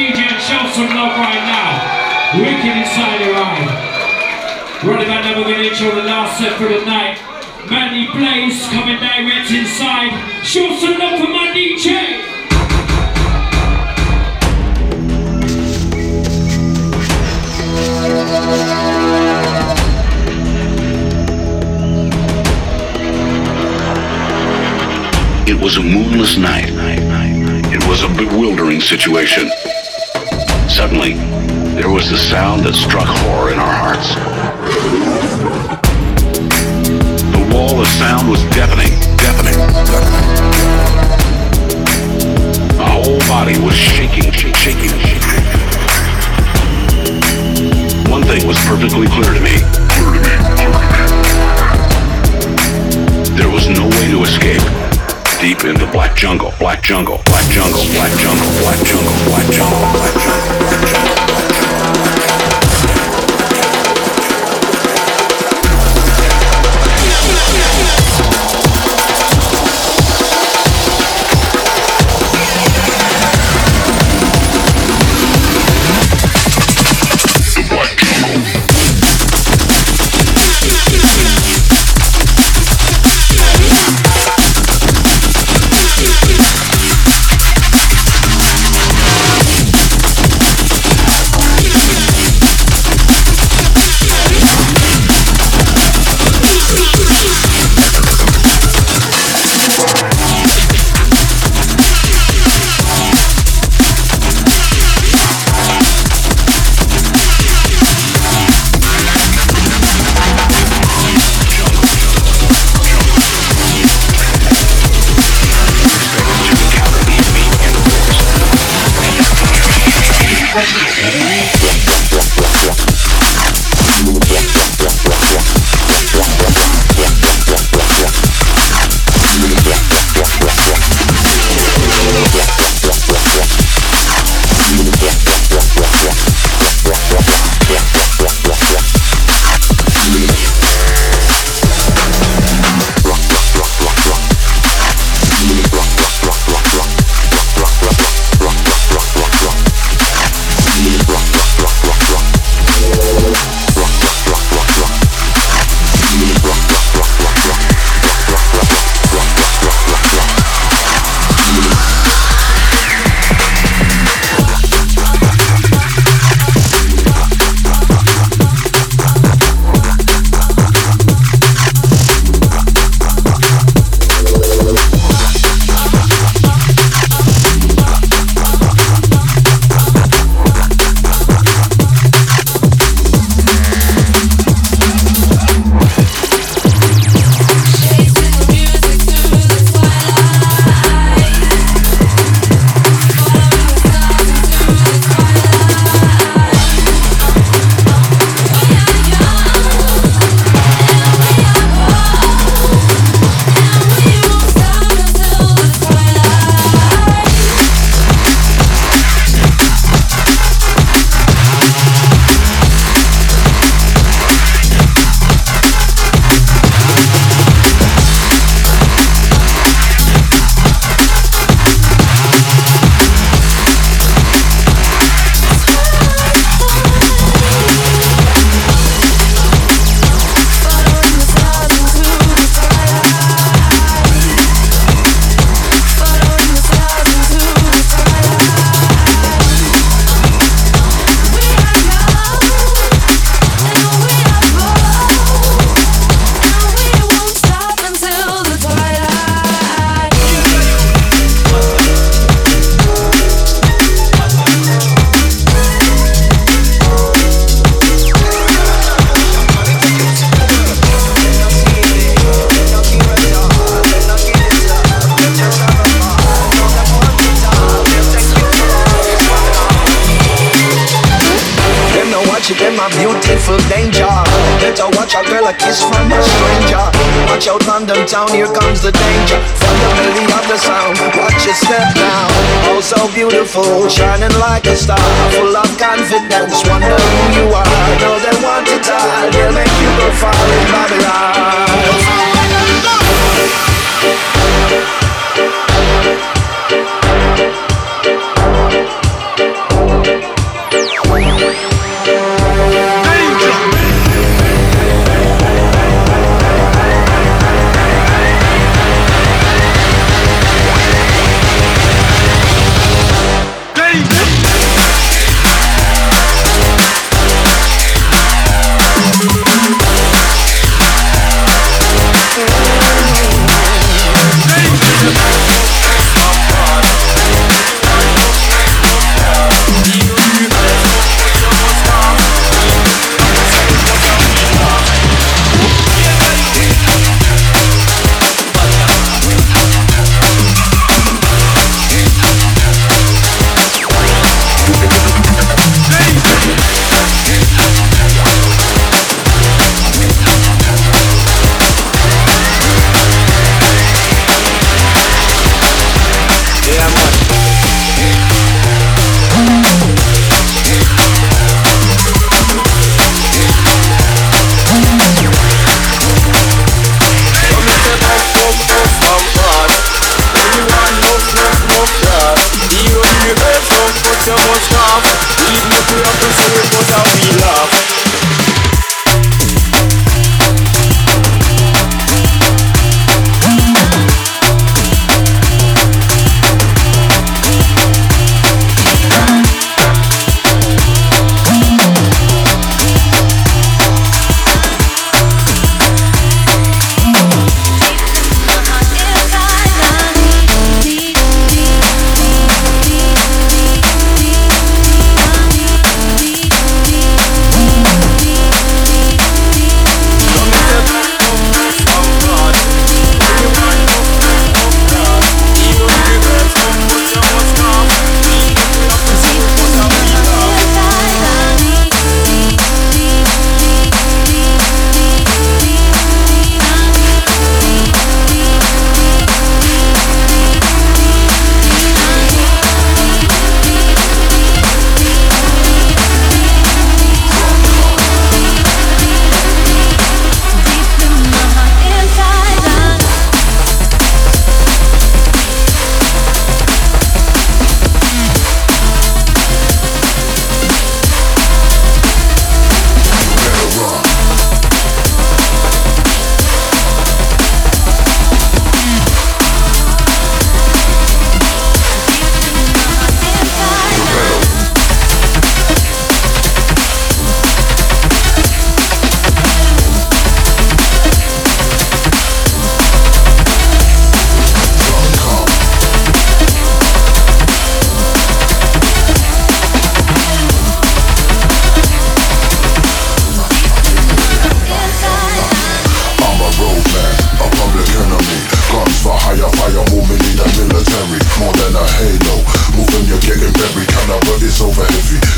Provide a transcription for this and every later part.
DJ and show some love right now. Wicked inside your eye. Right about now, we're going to intro the last set for the night. Manny Blaze coming direct inside. Show some love for my DJ. It was a moonless night. It was a bewildering situation. Suddenly, there was the sound that struck horror in our hearts. The wall of sound was deafening, deafening. My whole body was shaking, shaking, shaking. One thing was perfectly clear to me. Clear to me. There was no way to escape deep into black jungle, black jungle, black jungle, black jungle, black jungle, black jungle, black jungle, black jungle. Watch out girl a kiss from a stranger. Watch out London town, here comes the danger. Melody of the sound, watch it step down. Oh so beautiful, shining like a star. Full of confidence, wonder who you are. Know they want to die, they'll make you go far in Babylon.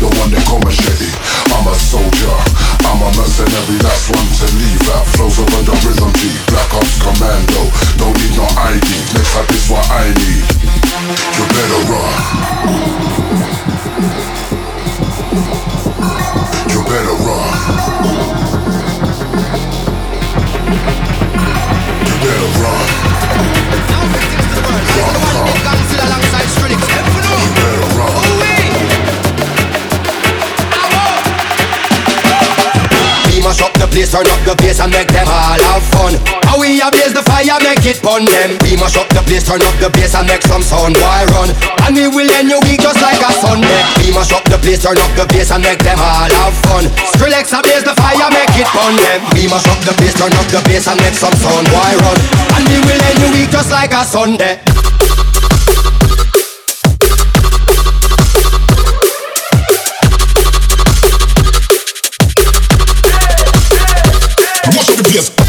the one they call machete. I'm a soldier, I'm a mercenary, that's one to leave out. Turn up the bass and make them all have fun. How we ablaze the fire, make it pun them. We mash up the place, turn up the bass and make some sound, boy run? And we will end your week just like a Sunday. We mash up the place, turn up the bass and make them all have fun. Skrillex blaze the fire, make it fun. Them We mash up the place, turn up the bass and make some sound, boy run? And we will end your week just like a Sunday Yes.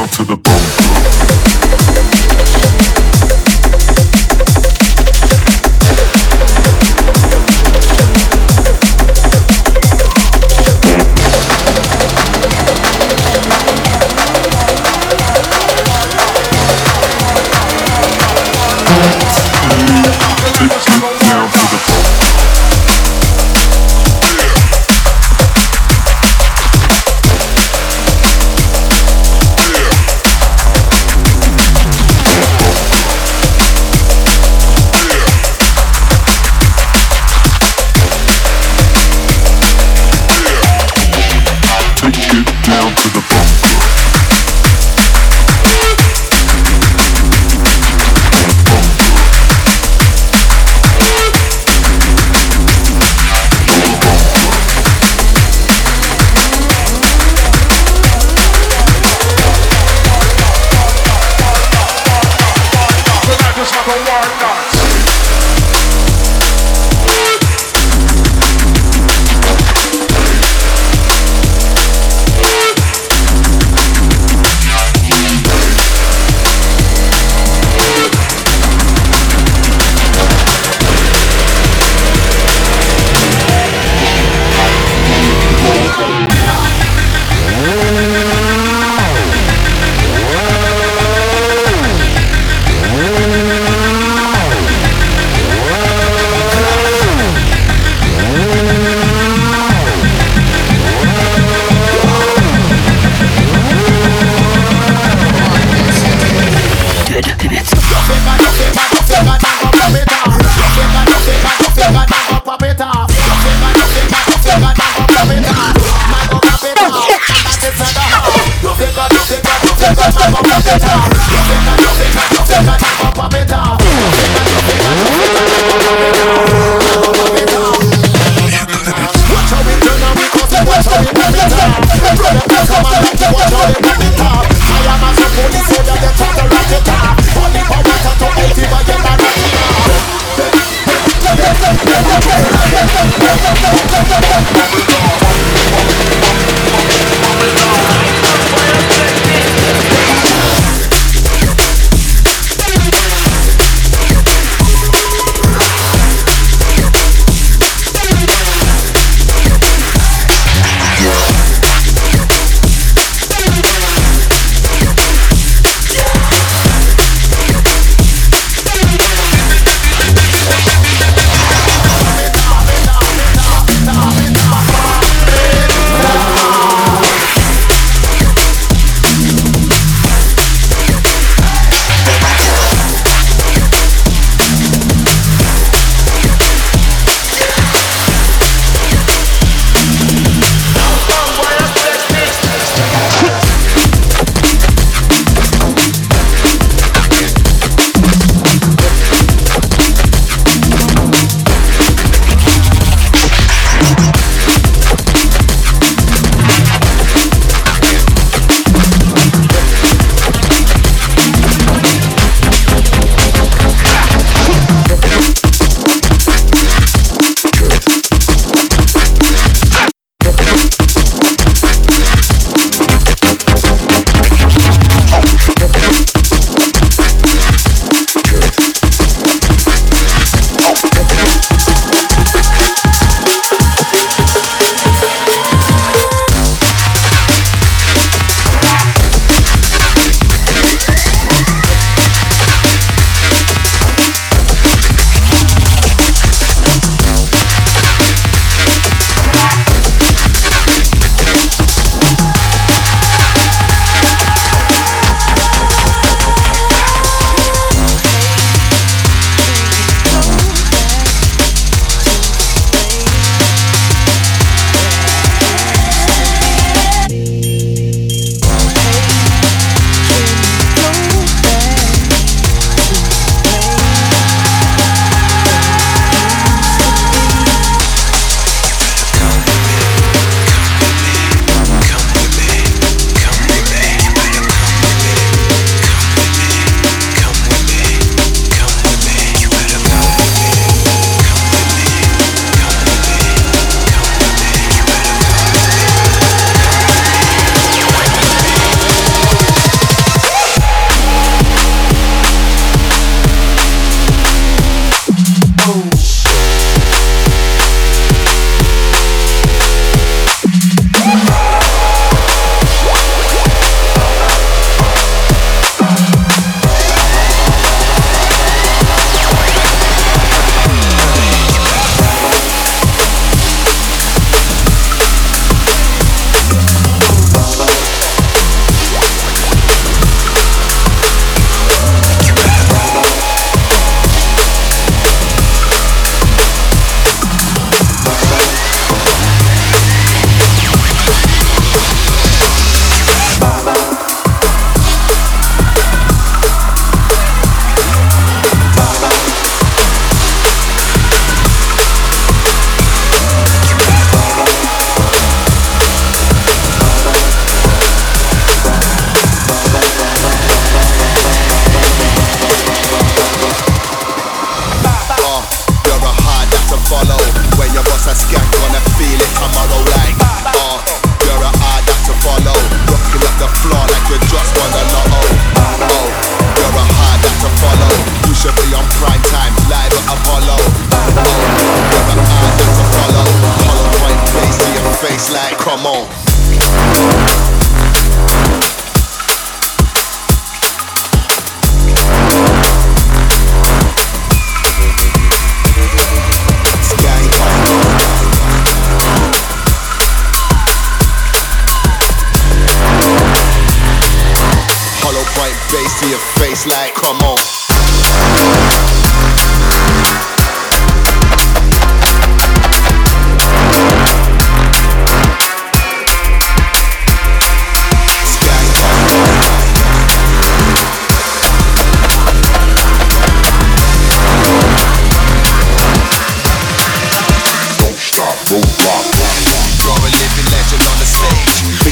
Down to the bone.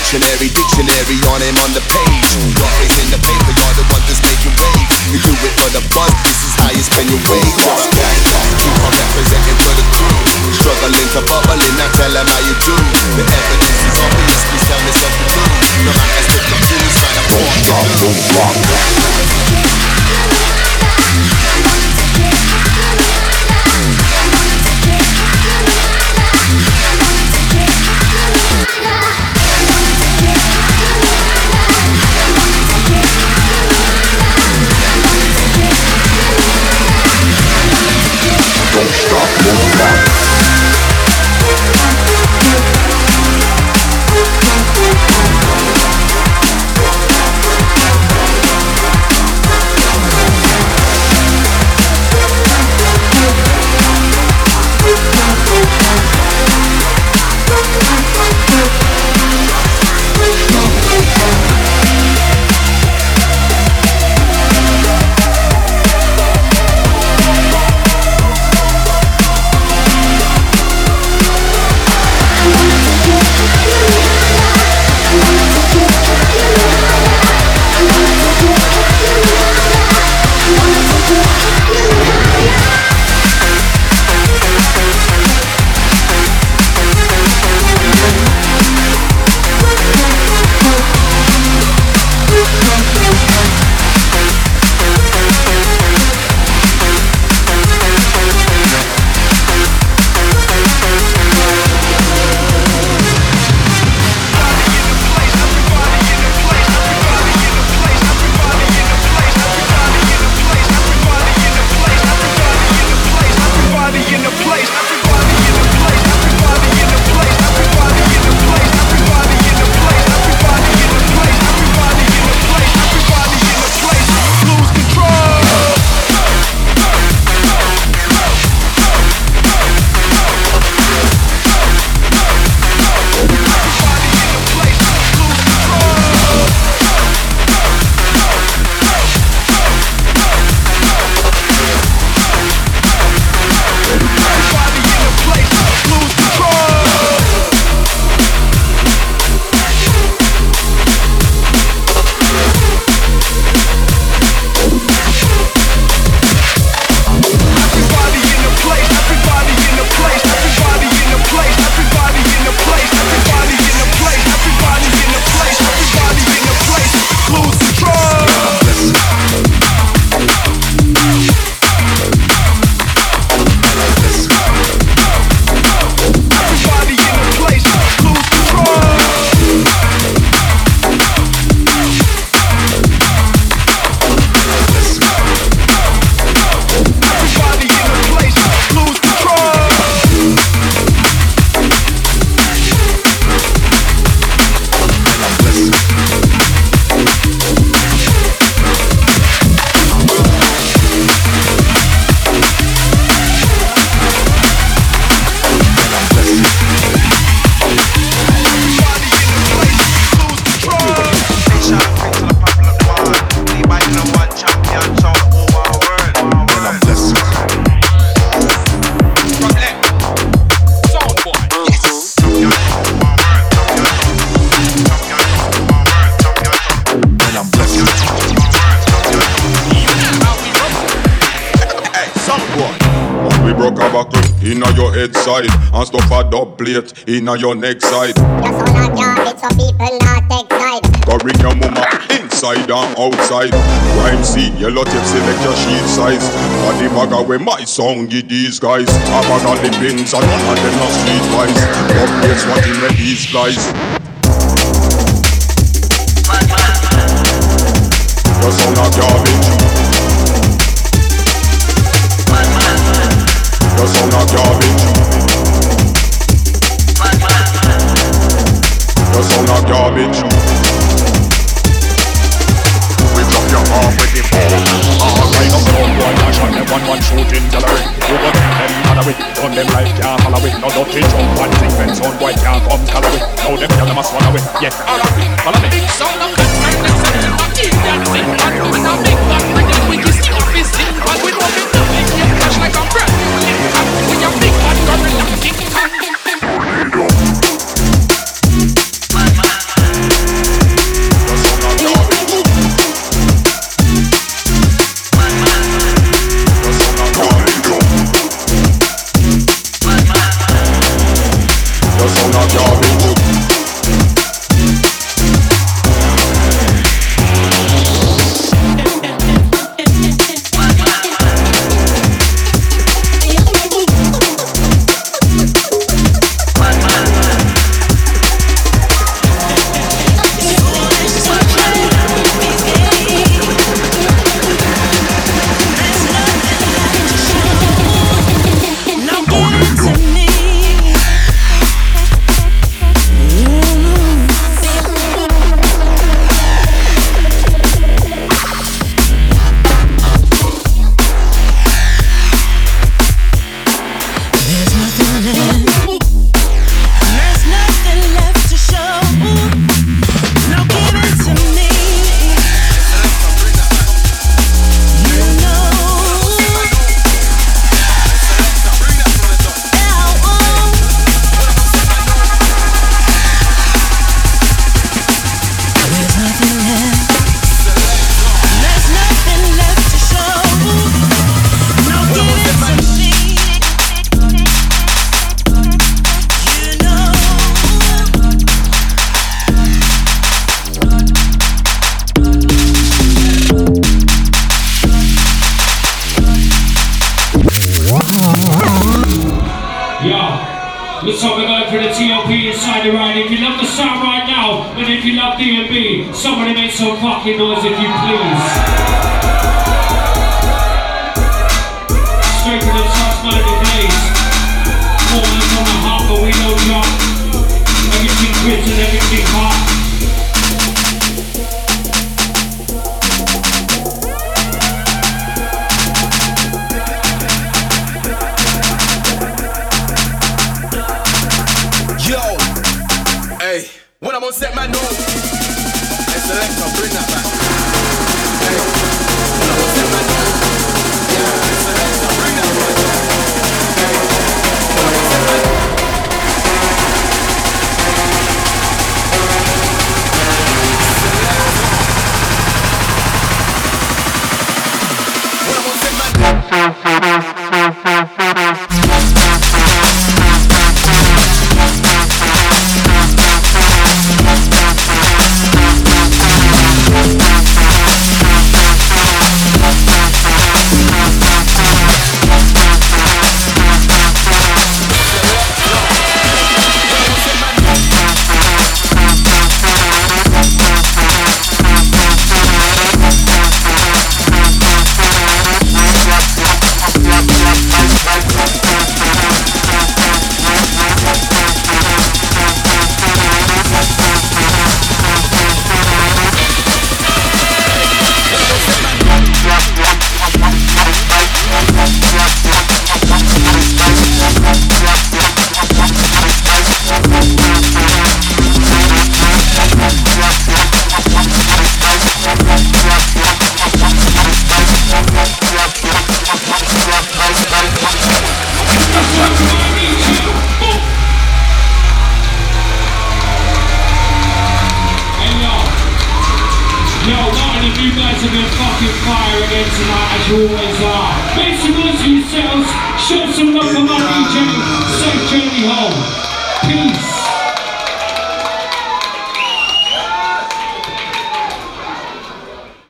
Dictionary, dictionary on him on the page. Your face in the paper, you're the one that's making waves. You do it for the buzz, this is how you spend your wage. You're a gang, keep on representing for the crew. Struggling to bubbling, now tell them how you do. The evidence is obvious, please tell me something new. No man has to confuse, find a Don't stop, don't rock. Head side and stuff a dub plate inna your neck side. Yes, on a yard, it's some people not take side. Go ring your mama inside. and outside. Crime scene, yellow tape select your sheet size. Body bag away my song, give these guys. A bag of the pins and none of them not street wise. Up place what in with these guys. The sound of garbage. The sound of garbage. Garbage. We drop your arm with the ball. All kind of sound boy dash on them one one shooting gallery. You got them follow it, done them like can't follow it. No dirty jump and when sound boy can't come color it. Now them gyal must swallow it. Yeah, alright, follow me. Big sound of good man, that's a little bit dancing. And with a big bang, somebody make some fucking noise if you please. Straight to the top, 90 days. Falling from the heart, but we don't drop. Everything crisp and everything hot. Yo, hey, when I'm on set, man, no. Hey, selector, bring that back. Hey,